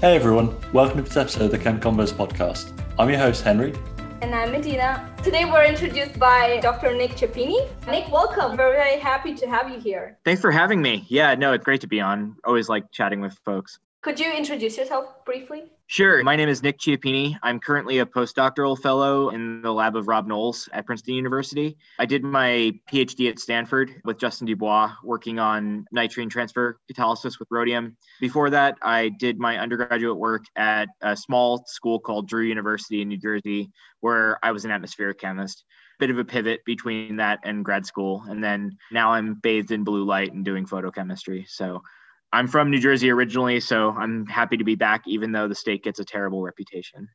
Hey everyone, welcome to this episode of the Chem Convos podcast. I'm your host, Henry. And I'm Medina. Today we're introduced by Dr. Nick Chiappini. Nick, welcome. We're very happy to have you here. Thanks for having me. Yeah, no, it's great to be on. Always like chatting with folks. Could you introduce yourself briefly? Sure. My name is Nick Chiappini. I'm currently a postdoctoral fellow in the lab of Rob Knowles at Princeton University. I did my PhD at Stanford with Justin Du Bois, working on nitrogen transfer catalysis with rhodium. Before that, I did my undergraduate work at a small school called Drew University in New Jersey, where I was an atmospheric chemist. Bit of a pivot between that and grad school. And then now I'm bathed in blue light and doing photochemistry. So I'm from New Jersey originally, so I'm happy to be back, even though the state gets a terrible reputation.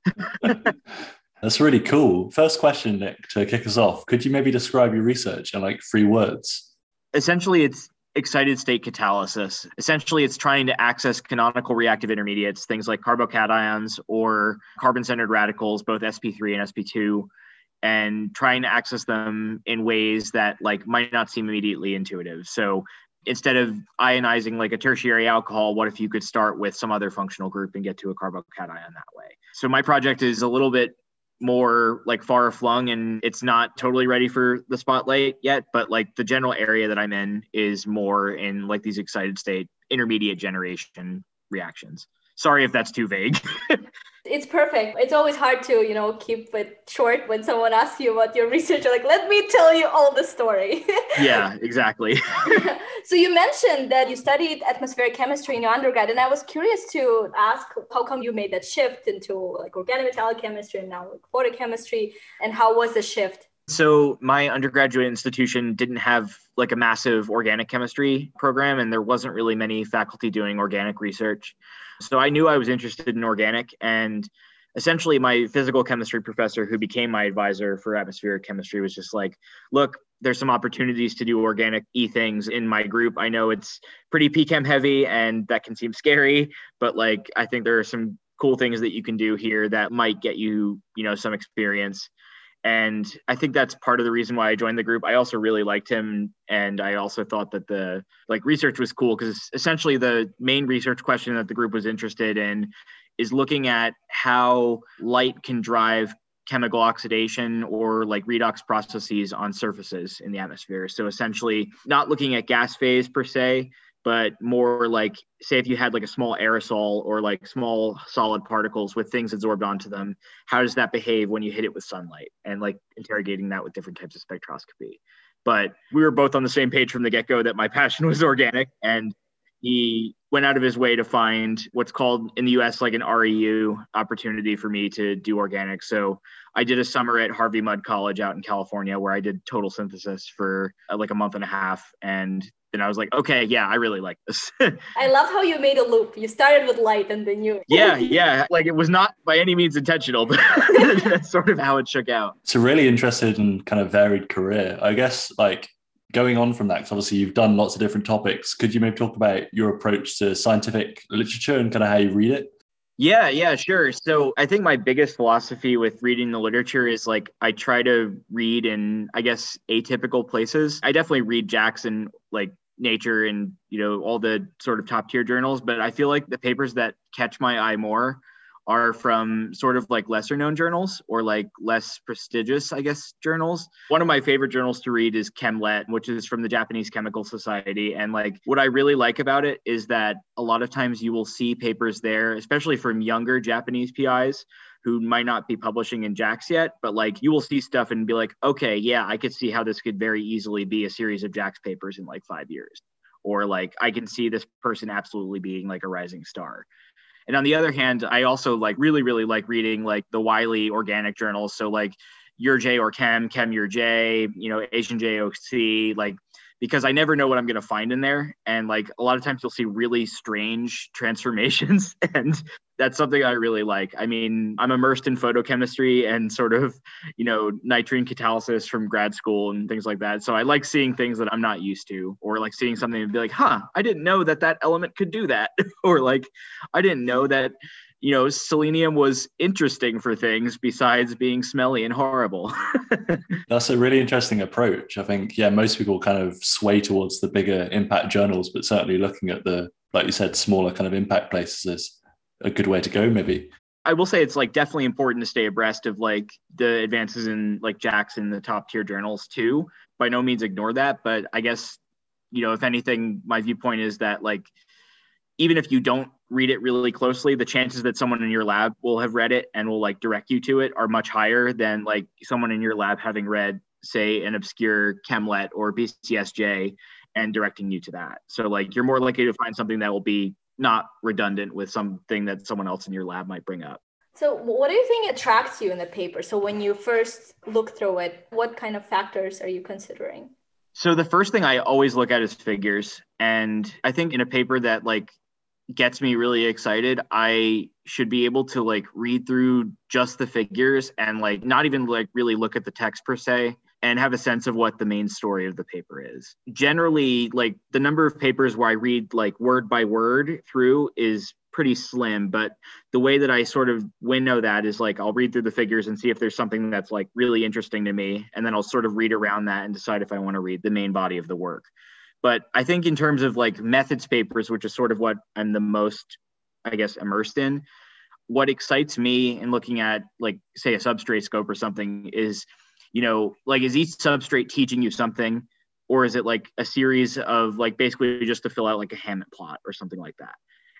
That's really cool. First question, Nick, to kick us off. Could you maybe describe your research in like three words? Essentially, it's excited state catalysis. Essentially, it's trying to access canonical reactive intermediates, things like carbocations or carbon centered radicals, both sp3 and sp2, and trying to access them in ways that like might not seem immediately intuitive. So instead of ionizing like a tertiary alcohol, what if you could start with some other functional group and get to a carbocation that way? So my project is a little bit more like far flung and it's not totally ready for the spotlight yet, but like the general area that I'm in is more in like these excited state intermediate generation reactions. Sorry if that's too vague. it's perfect. It's always hard to, you know, keep it short when someone asks you about your research. You're like, let me tell you all the story. yeah, exactly. so you mentioned that you studied atmospheric chemistry in your undergrad, and I was curious to ask how come you made that shift into like organometallic chemistry and now like photochemistry, and how was the shift? So my undergraduate institution didn't have like a massive organic chemistry program, and there wasn't really many faculty doing organic research. So I knew I was interested in organic, and essentially my physical chemistry professor, who became my advisor for atmospheric chemistry, was just like, "Look, there's some opportunities to do organic e things in my group. I know it's pretty PChem heavy, and that can seem scary, but like I think there are some cool things that you can do here that might get you, you know, some experience." and i think that's part of the reason why i joined the group i also really liked him and i also thought that the like research was cool because essentially the main research question that the group was interested in is looking at how light can drive chemical oxidation or like redox processes on surfaces in the atmosphere. So essentially not looking at gas phase per se but more like say if you had like a small aerosol or like small solid particles with things absorbed onto them how does that behave when you hit it with sunlight? And like interrogating that with different types of spectroscopy. But we were both on the same page from the get-go that my passion was organic and he went out of his way to find what's called in the US like an REU opportunity for me to do organic. So I did a summer at Harvey Mudd College out in California where I did total synthesis for uh, like a month and a half. And then I was like, okay, yeah, I really like this. I love how you made a loop. You started with light and then you. yeah, yeah. Like it was not by any means intentional, but that's sort of how it shook out. It's a really interesting and kind of varied career. I guess like going on from that, because obviously you've done lots of different topics, could you maybe talk about your approach to scientific literature and kind of how you read it? Yeah, yeah, sure. So I think my biggest philosophy with reading the literature is like I try to read in, I guess, atypical places. I definitely read JACS and like Nature and you know all the sort of top tier journals, but I feel like the papers that catch my eye more are from sort of like lesser known journals or like less prestigious, I guess, journals. One of my favorite journals to read is Chem Lett, which is from the Japanese Chemical Society. And like what I really like about it is that a lot of times you will see papers there, especially from younger Japanese PIs who might not be publishing in JACS yet, but like you will see stuff and be like, okay, yeah, I could see how this could very easily be a series of JACS papers in like five years. Or like I can see this person absolutely being like a rising star. And on the other hand, I also like really, really like reading like the Wiley organic journals. So like Eur J Org Chem, Chem Eur J, you know, Asian JOC, like because I never know what I'm going to find in there. And like a lot of times you'll see really strange transformations. And that's something I really like. I mean, I'm immersed in photochemistry and sort of, you know, nitrogen catalysis from grad school and things like that. So I like seeing things that I'm not used to, or like seeing something and be like, huh, I didn't know that that element could do that. or like, I didn't know that, you know, selenium was interesting for things besides being smelly and horrible. That's a really interesting approach. I think, yeah, most people kind of sway towards the bigger impact journals, but certainly looking at the, like you said, smaller kind of impact places is a good way to go, maybe. I will say it's like definitely important to stay abreast of like the advances in like JACS in the top tier journals too. By no means ignore that, but I guess you know if anything, my viewpoint is that like even if you don't read it really closely, the chances that someone in your lab will have read it and will like direct you to it are much higher than like someone in your lab having read, say, an obscure Chem Lett or BCSJ and directing you to that. So like you're more likely to find something that will be not redundant with something that someone else in your lab might bring up. So, what do you think attracts you in the paper? So, when you first look through it, what kind of factors are you considering? So, the first thing I always look at is figures. And I think in a paper that like gets me really excited, I should be able to like read through just the figures and like not even like really look at the text per se and have a sense of what the main story of the paper is. Generally, like the number of papers where I read like word by word through is pretty slim, but the way that I sort of winnow that is like I'll read through the figures and see if there's something that's like really interesting to me and then I'll sort of read around that and decide if I want to read the main body of the work. But I think in terms of like methods papers, which is sort of what I'm the most, I guess, immersed in, what excites me in looking at like say a substrate scope or something is, you know, like is each substrate teaching you something, or is it like a series of like basically just to fill out like a Hammett plot or something like that?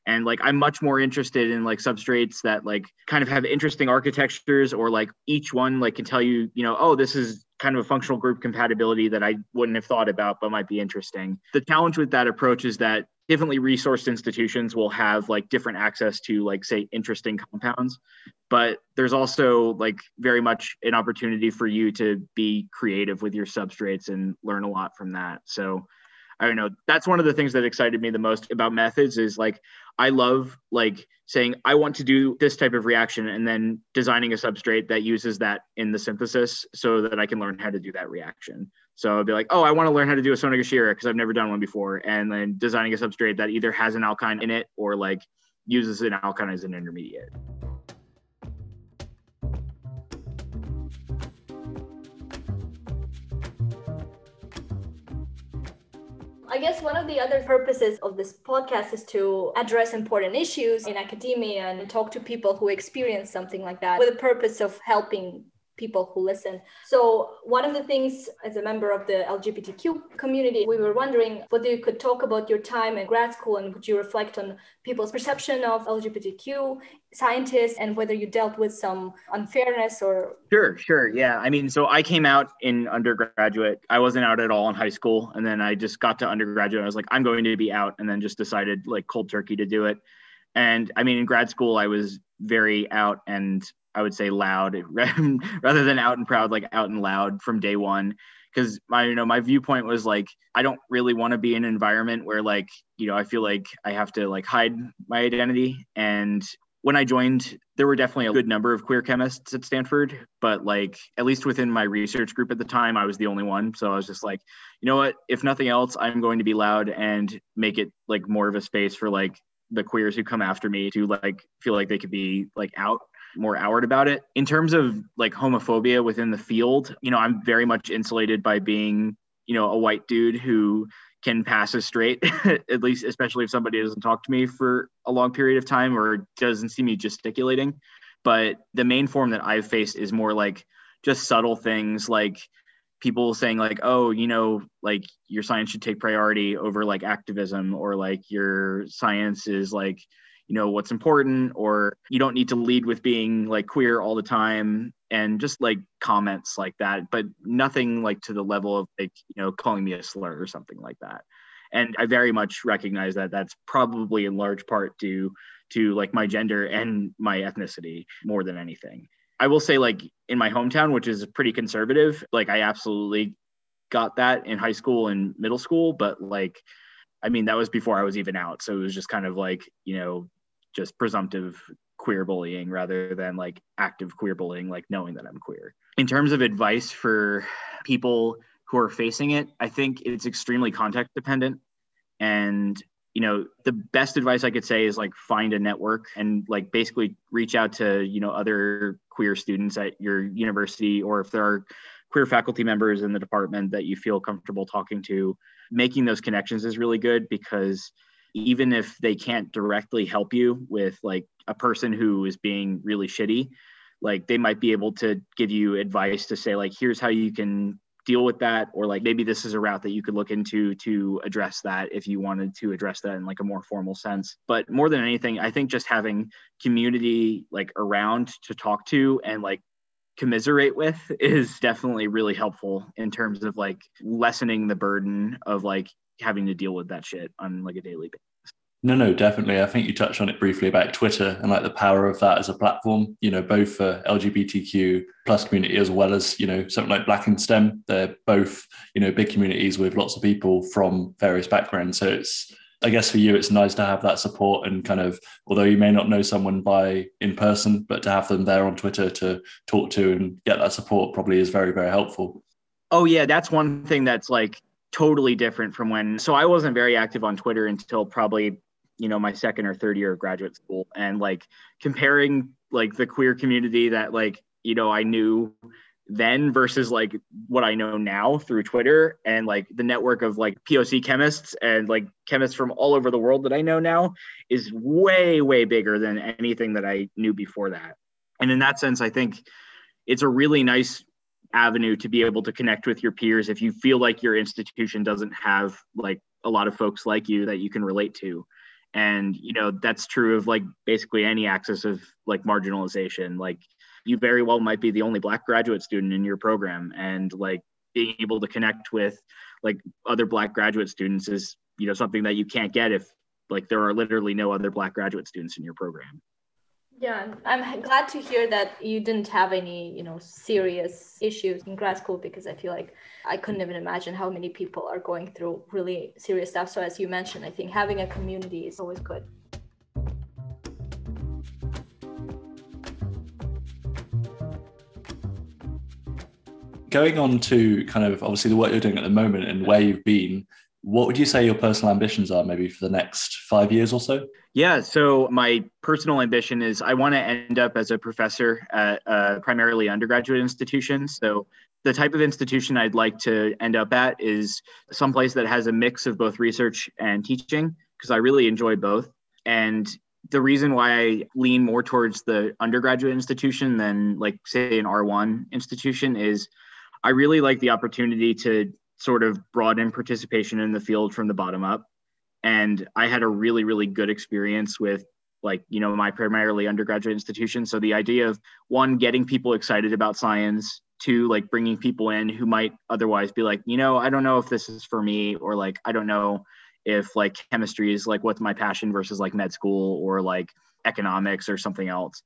and like i'm much more interested in like substrates that like kind of have interesting architectures or like each one like can tell you you know oh this is kind of a functional group compatibility that I wouldn't have thought about, but might be interesting. The challenge with that approach is that differently resourced institutions will have like different access to like say interesting compounds but there's also like very much an opportunity for you to be creative with your substrates and learn a lot from that so I don't know. That's one of the things that excited me the most about methods is like I love like saying I want to do this type of reaction and then designing a substrate that uses that in the synthesis so that I can learn how to do that reaction. So I'd be like, oh, I want to learn how to do a Sonogashira because I've never done one before, and then designing a substrate that either has an alkyne in it or like uses an alkyne as an intermediate. I guess one of the other purposes of this podcast is to address important issues in academia and talk to people who experience something like that with the purpose of helping people who listen. So, one of the things as a member of the LGBTQ community, we were wondering whether you could talk about your time in grad school and could you reflect on people's perception of LGBTQ scientists and whether you dealt with some unfairness or. Sure, sure. Yeah. I mean, so I came out in undergraduate. I wasn't out at all in high school. And then I just got to undergraduate. I was like, I'm going to be out. And then just decided like cold turkey to do it. And I mean, in grad school, I was very out and I would say loud rather than out and proud, like out and loud from day one. Because my, you know, my viewpoint was like, I don't really want to be in an environment where like, you know, I feel like I have to like hide my identity. And when I joined, there were definitely a good number of queer chemists at Stanford, but like at least within my research group at the time, I was the only one. So I was just like, you know what? If nothing else, I'm going to be loud and make it like more of a space for like the queers who come after me to like feel like they could be like out more outward about it. In terms of like homophobia within the field, you know, I'm very much insulated by being, you know, a white dude who can pass as straight, at least, especially if somebody doesn't talk to me for a long period of time or doesn't see me gesticulating. But the main form that I've faced is more like just subtle things like people saying like oh you know like your science should take priority over like activism or like your science is like you know what's important or you don't need to lead with being like queer all the time and just like comments like that but nothing like to the level of like you know calling me a slur or something like that and i very much recognize that that's probably in large part due to like my gender and my ethnicity more than anything i will say like in my hometown which is pretty conservative like i absolutely got that in high school and middle school but like I mean, that was before I was even out. So it was just kind of like, you know, just presumptive queer bullying rather than like active queer bullying, like knowing that I'm queer. In terms of advice for people who are facing it, I think it's extremely context dependent. And, you know, the best advice I could say is like find a network and like basically reach out to, you know, other queer students at your university or if there are queer faculty members in the department that you feel comfortable talking to. Making those connections is really good because even if they can't directly help you with like a person who is being really shitty like they might be able to give you advice to say like here's how you can deal with that or like maybe this is a route that you could look into to address that if you wanted to address that in like a more formal sense. But more than anything i think just having community like around to talk to and like commiserate with is definitely really helpful in terms of like lessening the burden of like having to deal with that shit on like a daily basis no, no, definitely. I think you touched on it briefly about Twitter and like the power of that as a platform, you know, both for LGBTQ plus community as well as, you know, something like Black and STEM. They're both, you know, big communities with lots of people from various backgrounds. So it's, I guess for you, it's nice to have that support and kind of, although you may not know someone by in person, but to have them there on Twitter to talk to and get that support probably is very, very helpful. Oh, yeah. That's one thing that's like totally different from when, so I wasn't very active on Twitter until probably you know my second or third year of graduate school. And like comparing like the queer community that like you know i knew then versus like what i know now through twitter and like the network of like poc chemists and like chemists from all over the world that i know now is way way bigger than anything that i knew before that. And in that sense i think it's a really nice avenue to be able to connect with your peers if you feel like your institution doesn't have like a lot of folks like you that you can relate to. And you know that's true of like basically any axis of like marginalization. Like you very well might be the only black graduate student in your program and like being able to connect with like other black graduate students is you know something that you can't get if like there are literally no other black graduate students in your program yeah, I'm glad to hear that you didn't have any, you know, serious issues in grad school because I feel like I couldn't even imagine how many people are going through really serious stuff. So as you mentioned, I think having a community is always good. Going on to kind of obviously the work you're doing at the moment and where you've been, what would you say your personal ambitions are maybe for the next five years or so? Yeah, so my personal ambition is I want to end up as a professor at primarily undergraduate institutions. So the type of institution I'd like to end up at is someplace that has a mix of both research and teaching because I really enjoy both. And the reason why I lean more towards the undergraduate institution than like say an R1 institution is I really like the opportunity to sort of broaden participation in the field from the bottom up. And I had a really, really good experience with like, you know, my primarily undergraduate institution. So the idea of one, getting people excited about science, two, like bringing people in who might otherwise be like, you know, I don't know if this is for me, or like, I don't know if like chemistry is like what's my passion versus like med school or like economics or something else.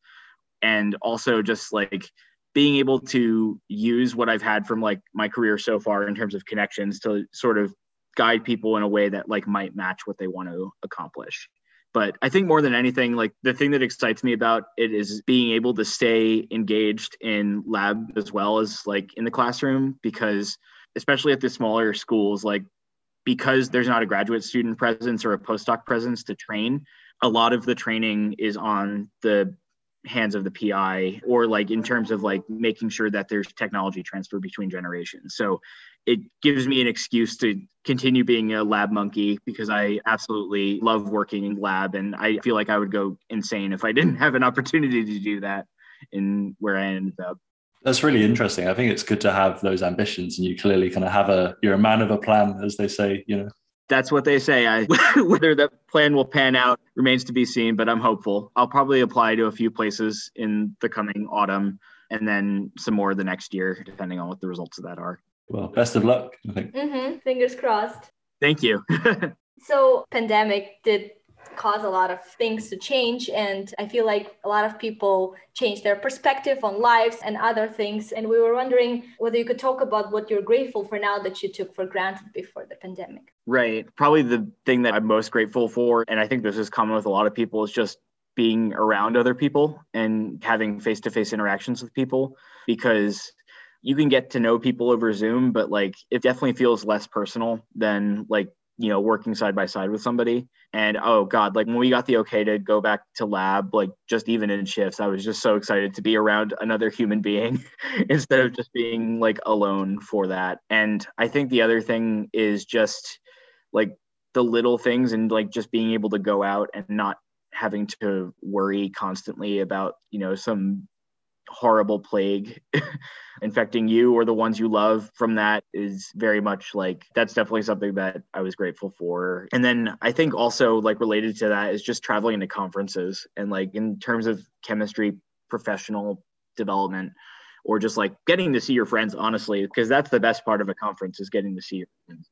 And also just like being able to use what I've had from like my career so far in terms of connections to sort of guide people in a way that like might match what they want to accomplish. But I think more than anything, like the thing that excites me about it is being able to stay engaged in lab as well as like in the classroom, because especially at the smaller schools, like because there's not a graduate student presence or a postdoc presence to train, a lot of the training is on the hands of the PI or like in terms of like making sure that there's technology transfer between generations. So it gives me an excuse to continue being a lab monkey because I absolutely love working in lab and I feel like I would go insane if I didn't have an opportunity to do that in where I ended up. That's really interesting. I think it's good to have those ambitions and you clearly kind of have a you're a man of a plan as they say, you know that's what they say. I, whether the plan will pan out remains to be seen, but I'm hopeful. I'll probably apply to a few places in the coming autumn and then some more the next year, depending on what the results of that are. Well, best of luck. I think. Mm-hmm. Fingers crossed. Thank you. so, pandemic did cause a lot of things to change. And I feel like a lot of people change their perspective on lives and other things. And we were wondering whether you could talk about what you're grateful for now that you took for granted before the pandemic. Right. Probably the thing that I'm most grateful for, and I think this is common with a lot of people, is just being around other people and having face to face interactions with people because you can get to know people over Zoom, but like it definitely feels less personal than like you know working side by side with somebody. And oh god like when we got the okay to go back to lab like just even in shifts i was just so excited to be around another human being instead of just being like alone for that. And i think the other thing is just like the little things and like just being able to go out and not having to worry constantly about you know some horrible plague infecting you or the ones you love from that is very much like that's definitely something that I was grateful for. And then I think also like related to that is just traveling to conferences and like in terms of chemistry professional development or just like getting to see your friends honestly because that's the best part of a conference is getting to see your friends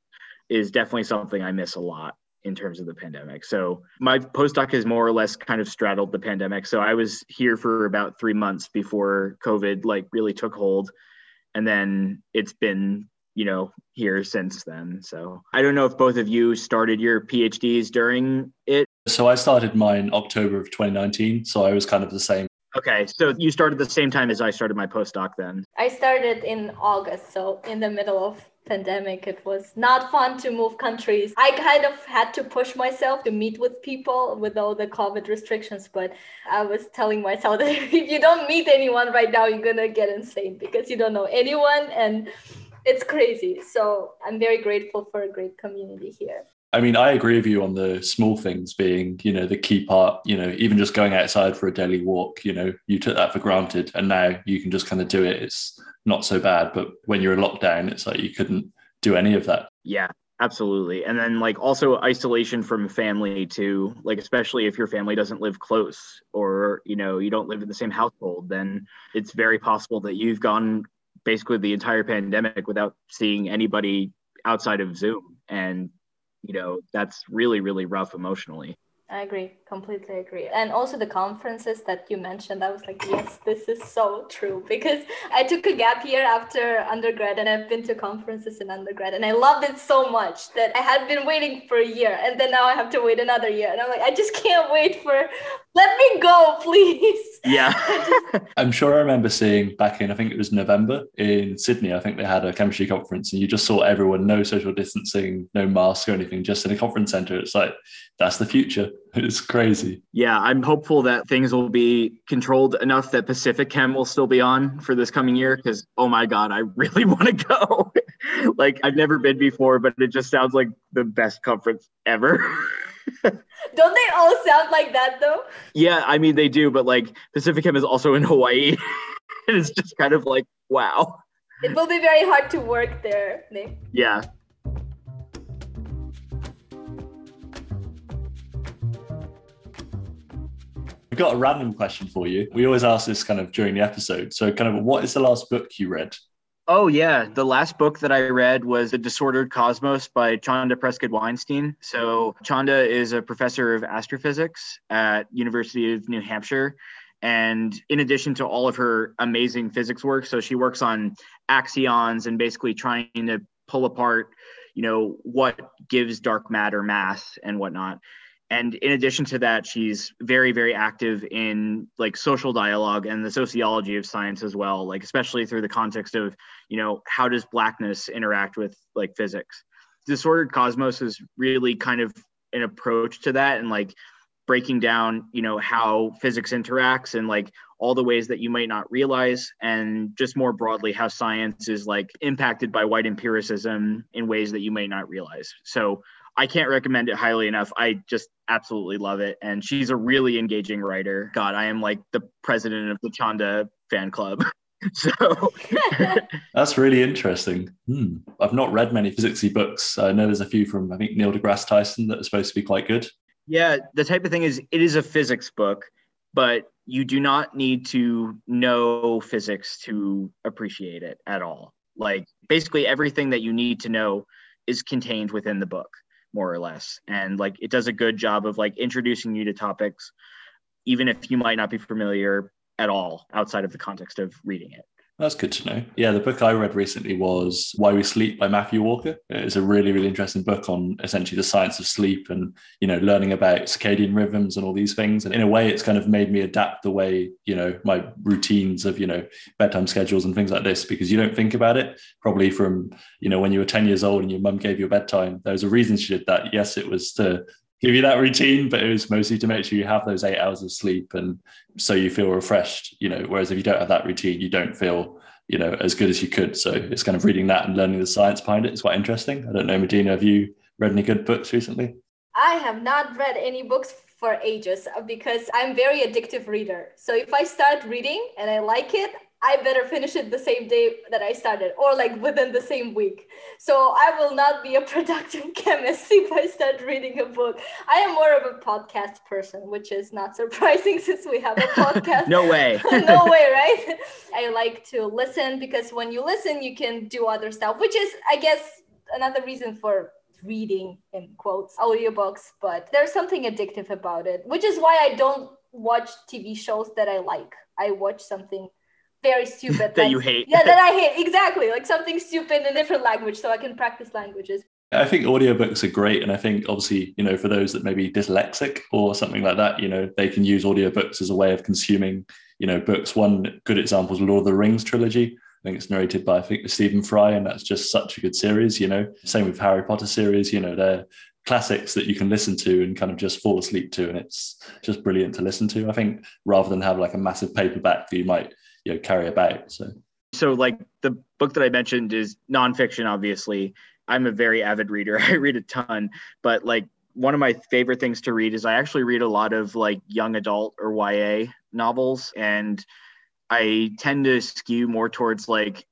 is definitely something I miss a lot in terms of the pandemic. So my postdoc has more or less kind of straddled the pandemic. So I was here for about three months before COVID like really took hold. And then it's been, you know, here since then. So I don't know if both of you started your PhDs during it. So I started mine October of 2019. So I was kind of the same. Okay. So you started the same time as I started my postdoc then. I started in August. So in the middle of pandemic it was not fun to move countries. I kind of had to push myself to meet with people with all the covid restrictions but i was telling myself that if you don't meet anyone right now you're gonna get insane because you don't know anyone and it's crazy. So i'm very grateful for a great community here I mean, I agree with you on the small things being, you know, the key part. You know, even just going outside for a daily walk, you know, you took that for granted, and now you can just kind of do it. It's not so bad. But when you're in lockdown, it's like you couldn't do any of that. Yeah, absolutely. And then like also isolation from family too, like especially if your family doesn't live close or you know you don't live in the same household, then it's very possible that you've gone basically the entire pandemic without seeing anybody outside of Zoom. And you know that's really really rough emotionally. I agree, completely agree. And also the conferences that you mentioned, I was like, yes, this is so true because I took a gap year after undergrad and I've been to conferences in undergrad and I loved it so much that I had been waiting for a year and then now I have to wait another year. And I'm like, I just can't wait for, let me go, please. Yeah. I'm sure I remember seeing back in, I think it was November in Sydney, I think they had a chemistry conference and you just saw everyone, no social distancing, no mask or anything, just in a conference center. It's like, that's the future. It's crazy. Yeah, I'm hopeful that things will be controlled enough that Pacifichem will still be on for this coming year because oh my god, I really want to go. like I've never been before, but it just sounds like the best conference ever. Don't they all sound like that though? Yeah, I mean they do, but like Pacifichem is also in Hawaii. and it's just kind of like wow. It will be very hard to work there, Nick. Yeah, We've got a random question for you. We always ask this kind of during the episode. So, kind of, what is the last book you read? Oh yeah, the last book that I read was The Disordered Cosmos by Chanda Prescod Weinstein. So Chanda is a professor of astrophysics at University of New Hampshire. And in addition to all of her amazing physics work, so she works on axions and basically trying to pull apart, you know, what gives dark matter mass and whatnot and in addition to that she's very very active in like social dialogue and the sociology of science as well like especially through the context of you know how does blackness interact with like physics? Disordered cosmos is really kind of an approach to that and like breaking down you know how physics interacts and like all the ways that you might not realize and just more broadly how science is like impacted by white empiricism in ways that you may not realize. So I can't recommend it highly enough. I just absolutely love it. And she's a really engaging writer. God, I am like the president of the Chanda fan club. so that's really interesting. Hmm. I've not read many physicsy books. I know there's a few from I think Neil deGrasse Tyson that are supposed to be quite good. Yeah, the type of thing is it is a physics book, but you do not need to know physics to appreciate it at all. Like basically everything that you need to know is contained within the book more or less. And like it does a good job of like introducing you to topics even if you might not be familiar at all outside of the context of reading it that's good to know. Yeah, the book I read recently was Why We Sleep by Matthew Walker. It's a really, really interesting book on essentially the science of sleep and, you know, learning about circadian rhythms and all these things. And in a way, it's kind of made me adapt the way, you know, my routines of, you know, bedtime schedules and things like this because you don't think about it probably from, you know, when you were 10 years old and your mum gave you a bedtime. There was a reason she did that. Yes, it was to give you that routine, but it was mostly to make sure you have those eight hours of sleep and so you feel refreshed, you know, whereas if you don't have that routine, you don't feel, you know, as good as you could. So it's kind of reading that and learning the science behind it is quite interesting. I don't know, Medina, have you read any good books recently? I have not read any books for ages because I'm very addictive reader. So if I start reading and I like it, I better finish it the same day that I started or like within the same week. So I will not be a productive chemist if I start reading a book. I am more of a podcast person, which is not surprising since we have a podcast. no way. no way, right? I like to listen because when you listen, you can do other stuff, which is, I guess, another reason for reading in quotes audiobooks but there's something addictive about it which is why i don't watch tv shows that i like i watch something very stupid that like, you hate yeah that i hate exactly like something stupid in a different language so i can practice languages I think audiobooks are great. And I think obviously, you know, for those that may be dyslexic or something like that, you know, they can use audiobooks as a way of consuming, you know, books. One good example is Lord of the Rings trilogy. I think it's narrated by I think Stephen Fry, and that's just such a good series. You know, same with Harry Potter series. You know, they're classics that you can listen to and kind of just fall asleep to, and it's just brilliant to listen to. I think rather than have like a massive paperback that you might you know carry about. So, so like the book that I mentioned is nonfiction. Obviously, I'm a very avid reader. I read a ton, but like one of my favorite things to read is I actually read a lot of like young adult or YA novels and I tend to skew more towards like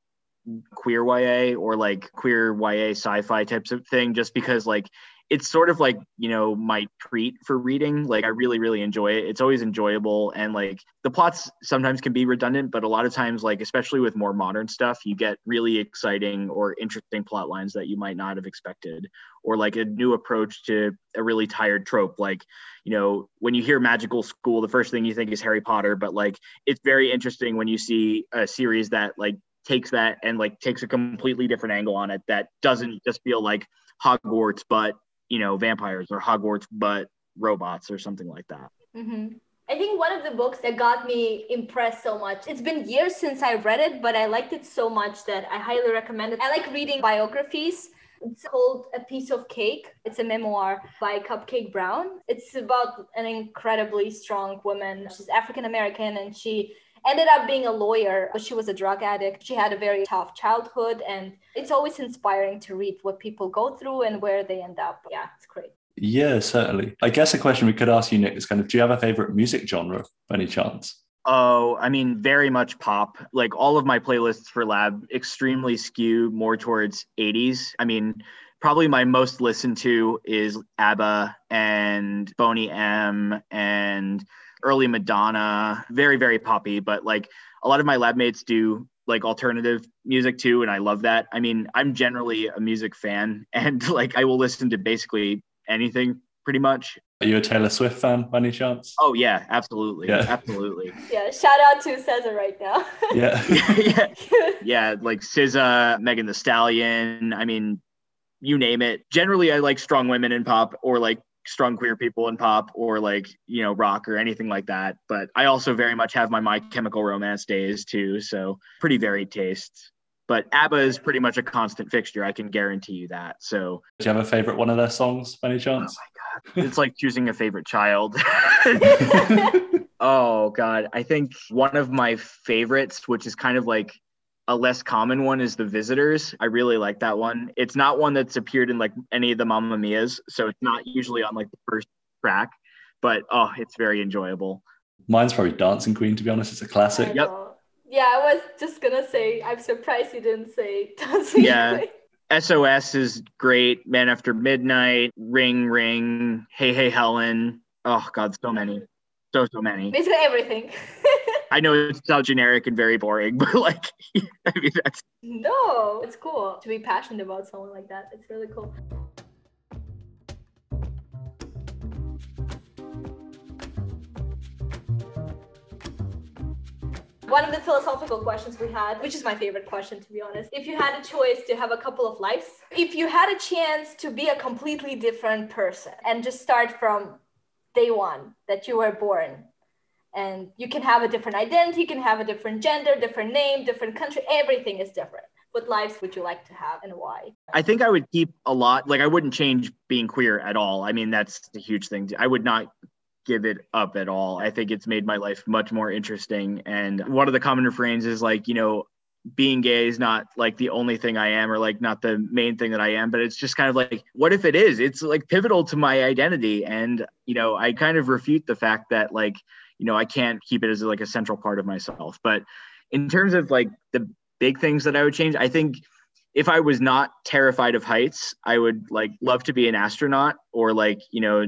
queer YA or like queer YA sci-fi types of thing just because like it's sort of like you know my treat for reading. Like i really really enjoy it. It's always enjoyable. And like the plots sometimes can be redundant but a lot of times like especially with more modern stuff you get really exciting or interesting plot lines that you might not have expected or like a new approach to a really tired trope. Like you know when you hear magical school the first thing you think is harry potter but like it's very interesting when you see a series that like takes that and like takes a completely different angle on it that doesn't just feel like hogwarts but you know vampires or Hogwarts but robots or something like that. Mm-hmm. I think one of the books that got me impressed so much. It's been years since I read it, but I liked it so much that I highly recommend it. I like reading biographies. It's called A Piece of Cake. It's a memoir by Cupcake Brown. It's about an incredibly strong woman. She's African American and she ended up being a lawyer, but she was a drug addict. She had a very tough childhood, and it's always inspiring to read what people go through and where they end up. Yeah, it's great. Yeah, certainly. I guess a question we could ask you, Nick, is kind of do you have a favorite music genre by any chance? Oh, I mean, very much pop. Like all of my playlists for lab extremely skew more towards 80s. I mean, probably my most listened to is ABBA and Boney M and early Madonna, very, very poppy. But like a lot of my lab mates do like alternative music too. And I love that. I mean, I'm generally a music fan and like I will listen to basically anything pretty much. Are you a Taylor Swift fan by any chance? Oh yeah, absolutely. Yeah. Absolutely. yeah. Shout out to SZA right now. yeah. yeah. Yeah. Like SZA, Megan Thee Stallion. I mean, you name it. Generally I like strong women in pop or like strong queer people in pop or like you know rock or anything like that. But i also very much have my my chemical romance days too. So pretty varied tastes. But abba is pretty much a constant fixture. I can guarantee you that. So do you have a favorite one of their songs by any chance? Oh my god. It's like choosing a favorite child. Oh god. I think one of my favorites which is kind of like a less common one is The Visitors. I really like that one. It's not one that's appeared in like any of the Mamma Mia's, so it's not usually on like the first track, but oh, it's very enjoyable. Mine's probably Dancing Queen, to be honest. It's a classic. Yep. Yeah, I was just gonna say, I'm surprised you didn't say Dancing yeah. Queen. SOS is great. Man After Midnight, Ring Ring, Hey Hey Helen. Oh God, so many. So so many. Basically everything. I know it sounds generic and very boring, but like, I mean, that's. No, it's cool to be passionate about someone like that. It's really cool. One of the philosophical questions we had, which is my favorite question to be honest. If you had a choice to have a couple of lives, if you had a chance to be a completely different person and just start from day one that you were born, and you can have a different identity you can have a different gender different name different country everything is different. What lives would you like to have and why? I think i would keep a lot like i wouldn't change being queer at all. I mean that's a huge thing. I would not give it up at all. I think it's made my life much more interesting. And one of the common refrains is like you know being gay is not like the only thing I am or like not the main thing that I am, but it's just kind of like, what if it is? It's like pivotal to my identity. And, you know, I kind of refute the fact that like, you know, I can't keep it as like a central part of myself. But in terms of like the big things that I would change, I think if I was not terrified of heights, I would like love to be an astronaut or like, you know,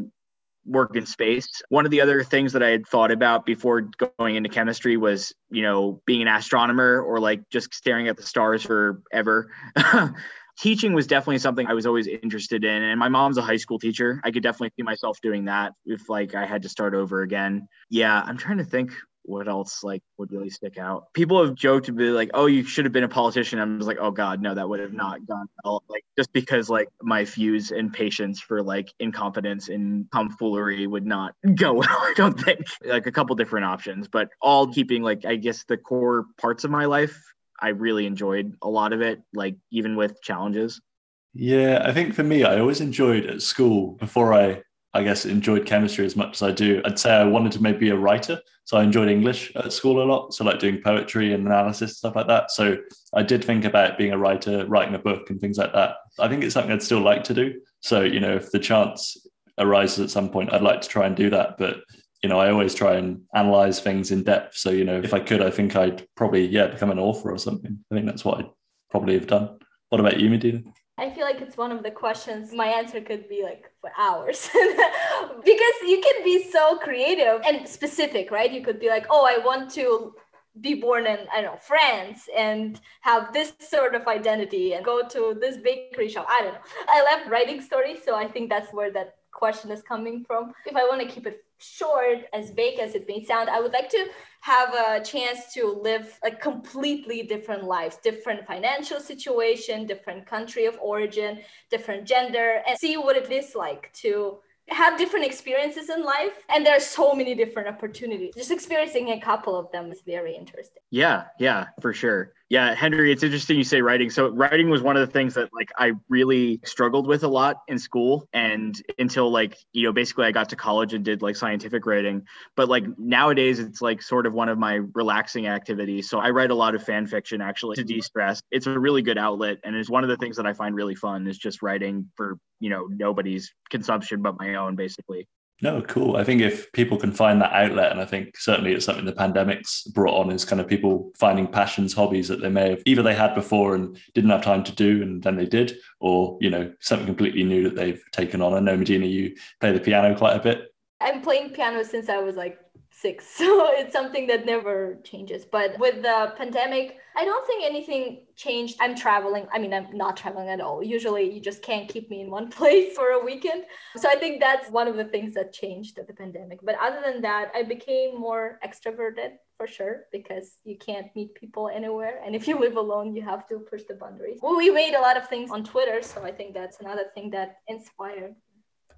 work in space. One of the other things that I had thought about before going into chemistry was, you know, being an astronomer or like just staring at the stars forever. Teaching was definitely something I was always interested in. And my mom's a high school teacher. I could definitely see myself doing that if like I had to start over again. Yeah, I'm trying to think what else like would really stick out? People have joked to be like, "Oh, you should have been a politician." I'm just like, "Oh God, no, that would have not gone well." Like just because like my fuse and patience for like incompetence and tomfoolery would not go well. I don't think like a couple different options, but all keeping like I guess the core parts of my life. I really enjoyed a lot of it, like even with challenges. Yeah, I think for me, I always enjoyed at school before I I guess, enjoyed chemistry as much as I do. I'd say I wanted to maybe be a writer. So I enjoyed English at school a lot. So, like doing poetry and analysis, stuff like that. So, I did think about being a writer, writing a book, and things like that. I think it's something I'd still like to do. So, you know, if the chance arises at some point, I'd like to try and do that. But, you know, I always try and analyze things in depth. So, you know, if I could, I think I'd probably, yeah, become an author or something. I think that's what I'd probably have done. What about you, Medina? I feel like it's one of the questions my answer could be like for hours because you can be so creative and specific, right? You could be like, oh, I want to be born in I don't know France and have this sort of identity and go to this bakery shop. I don't know. I love writing stories, so I think that's where that question is coming from. If I want to keep it short, as vague as it may sound, I would like to have a chance to live a completely different lives, different financial situation, different country of origin, different gender, and see what it is like to have different experiences in life. And there are so many different opportunities. Just experiencing a couple of them is very interesting. Yeah yeah for sure yeah henry it's interesting you say writing. So writing was one of the things that like i really struggled with a lot in school and until like you know basically i got to college and did like scientific writing. But like nowadays it's like sort of one of my relaxing activities. So i write a lot of fan fiction actually to de-stress. It's a really good outlet and it's one of the things that i find really fun is just writing for you know nobody's consumption but my own basically no, cool. I think if people can find that outlet, and I think certainly it's something the pandemic's brought on is kind of people finding passions, hobbies that they may have either they had before and didn't have time to do, and then they did, or you know something completely new that they've taken on. I know Medina, you play the piano quite a bit. I'm playing piano since I was like six, so it's something that never changes. But with the pandemic, I don't think anything changed. I'm traveling. I mean, I'm not traveling at all. Usually, you just can't keep me in one place for a weekend. So I think that's one of the things that changed at the pandemic. But other than that, I became more extroverted for sure because you can't meet people anywhere. And if you live alone, you have to push the boundaries. Well, we made a lot of things on Twitter. So I think that's another thing that inspired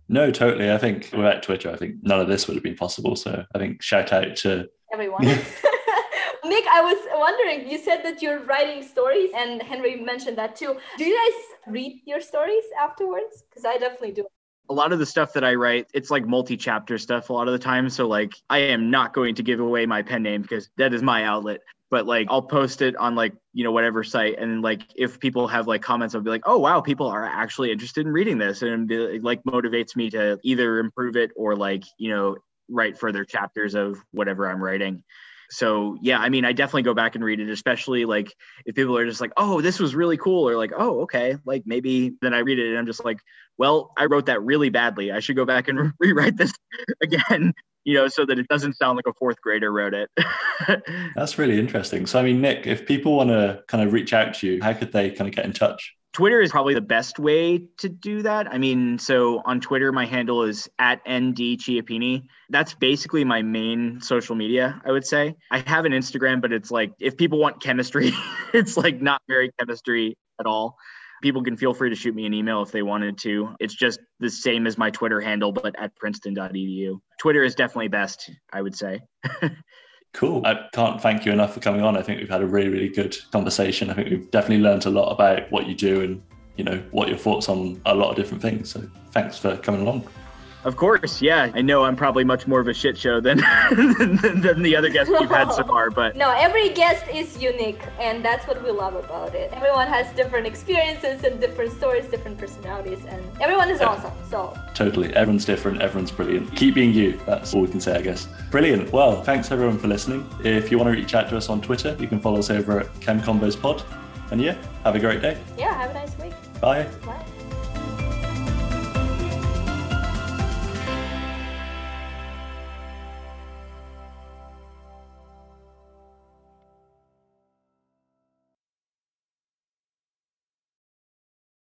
no, totally. I think without Twitter, I think none of this would have been possible. So I think shout out to everyone. Nick, I was wondering, you said that you're writing stories, and Henry mentioned that too. Do you guys read your stories afterwards? Because I definitely do. A lot of the stuff that I write, it's like multi chapter stuff a lot of the time. So, like, I am not going to give away my pen name because that is my outlet. But, like, I'll post it on, like, you know, whatever site. And, like, if people have, like, comments, I'll be like, oh, wow, people are actually interested in reading this. And it, like, motivates me to either improve it or, like, you know, write further chapters of whatever I'm writing so yeah i mean i definitely go back and read it especially like if people are just like oh this was really cool or like oh okay like maybe then i read it and i'm just like well i wrote that really badly i should go back and rewrite this again you know so that it doesn't sound like a fourth grader wrote it that's really interesting so i mean nick if people want to kind of reach out to you how could they kind of get in touch Twitter is probably the best way to do that. I mean, so on Twitter, my handle is at ND Chiappini. That's basically my main social media, I would say. I have an Instagram, but it's like if people want chemistry, it's like not very chemistry at all. People can feel free to shoot me an email if they wanted to. It's just the same as my Twitter handle, but at princeton.edu. Twitter is definitely best, I would say. Cool. I can't thank you enough for coming on. I think we've had a really, really good conversation. I think we've definitely learned a lot about what you do and, you know, what your thoughts on a lot of different things. So thanks for coming along. Of course, yeah. I know I'm probably much more of a shit show than than, than the other guests we've had so far, but no, every guest is unique, and that's what we love about it. Everyone has different experiences and different stories, different personalities, and everyone is yeah. awesome. So totally, everyone's different, everyone's brilliant. Keep being you. That's all we can say, I guess. Brilliant. Well, thanks everyone for listening. If you want to reach out to us on Twitter, you can follow us over at ChemConvos Pod. And yeah, have a great day. Yeah, have a nice week. Bye. Bye.